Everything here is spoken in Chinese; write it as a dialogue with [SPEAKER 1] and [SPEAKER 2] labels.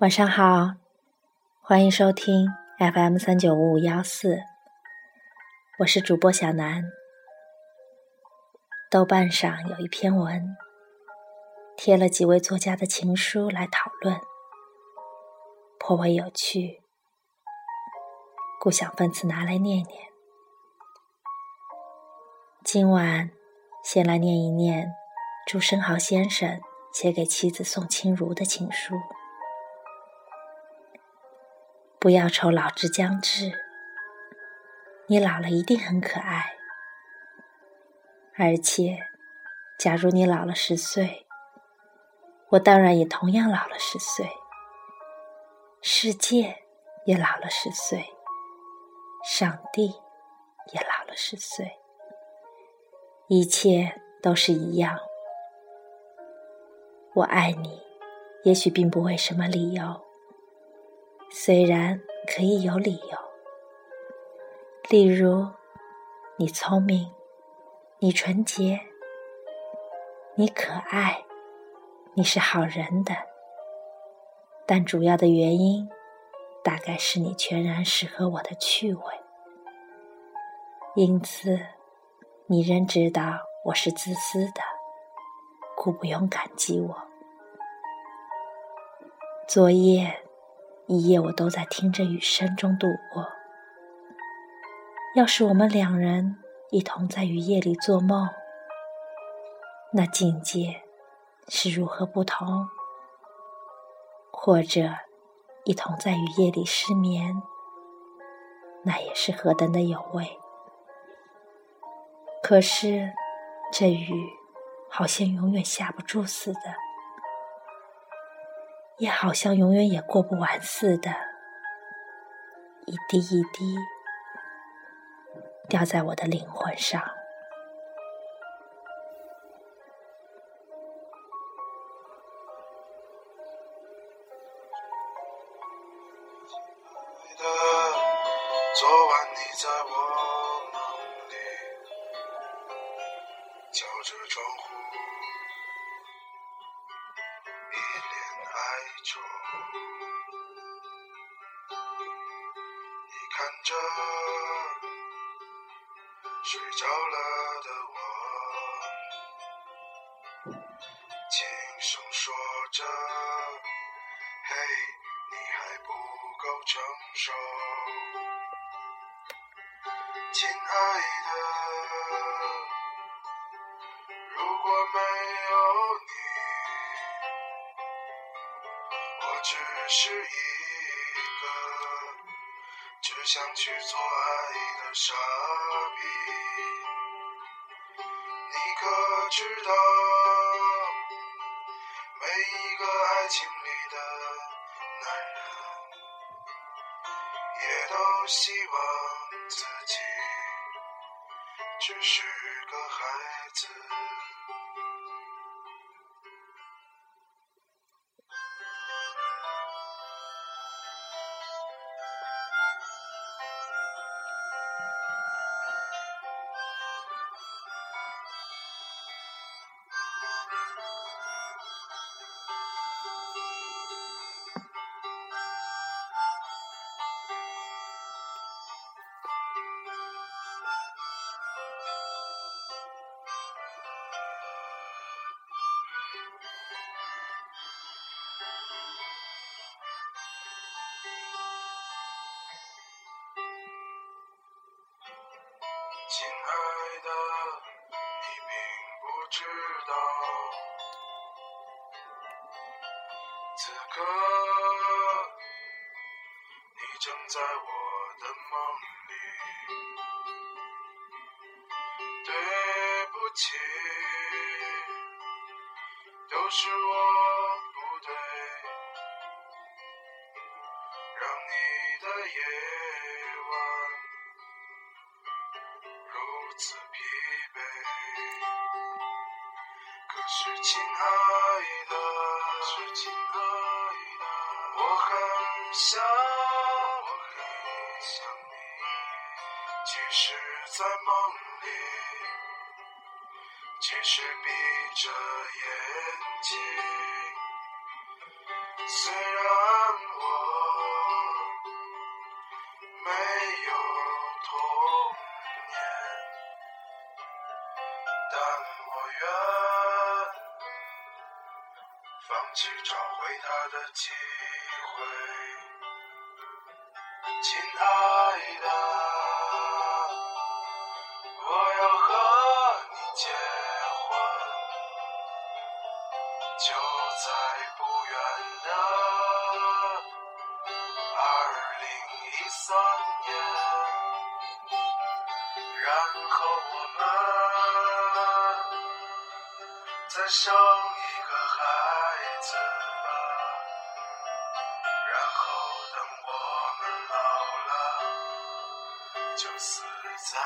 [SPEAKER 1] 晚上好，欢迎收听 FM 三九五五幺四，我是主播小南。豆瓣上有一篇文，贴了几位作家的情书来讨论，颇为有趣，故想分次拿来念念。今晚先来念一念朱生豪先生写给妻子宋清如的情书。不要愁老之将至，你老了一定很可爱。而且，假如你老了十岁，我当然也同样老了十岁，世界也老了十岁，上帝也老了十岁，一切都是一样。我爱你，也许并不为什么理由。虽然可以有理由，例如你聪明，你纯洁，你可爱，你是好人的，但主要的原因大概是你全然适合我的趣味，因此你仍知道我是自私的，故不用感激我。昨夜。一夜我都在听着雨声中度过。要是我们两人一同在雨夜里做梦，那境界是如何不同？或者一同在雨夜里失眠，那也是何等的有味。可是这雨好像永远下不住似的。也好像永远也过不完似的，一滴一滴掉在我的灵魂上。昨晚你在我你看着睡着了的我，轻声说着：“嘿，你还不够成熟，亲爱的，如果没有你。”只是一个只想去做爱的傻逼，你可知道，每一个爱情里的男人，也都希望自己只是个孩子。亲爱的，你并不知道，此刻你正在我的梦里。对不起，都是我不对，让你的夜晚。可是亲爱的，我很想，我很想你，即使在梦里，即使闭着眼睛，
[SPEAKER 2] 虽然我没但我愿放弃找回他的机会。亲爱的，我要和你结婚，就在不远的二零一三年，然后我们再生一个孩子吧。然后等我们老了，就死在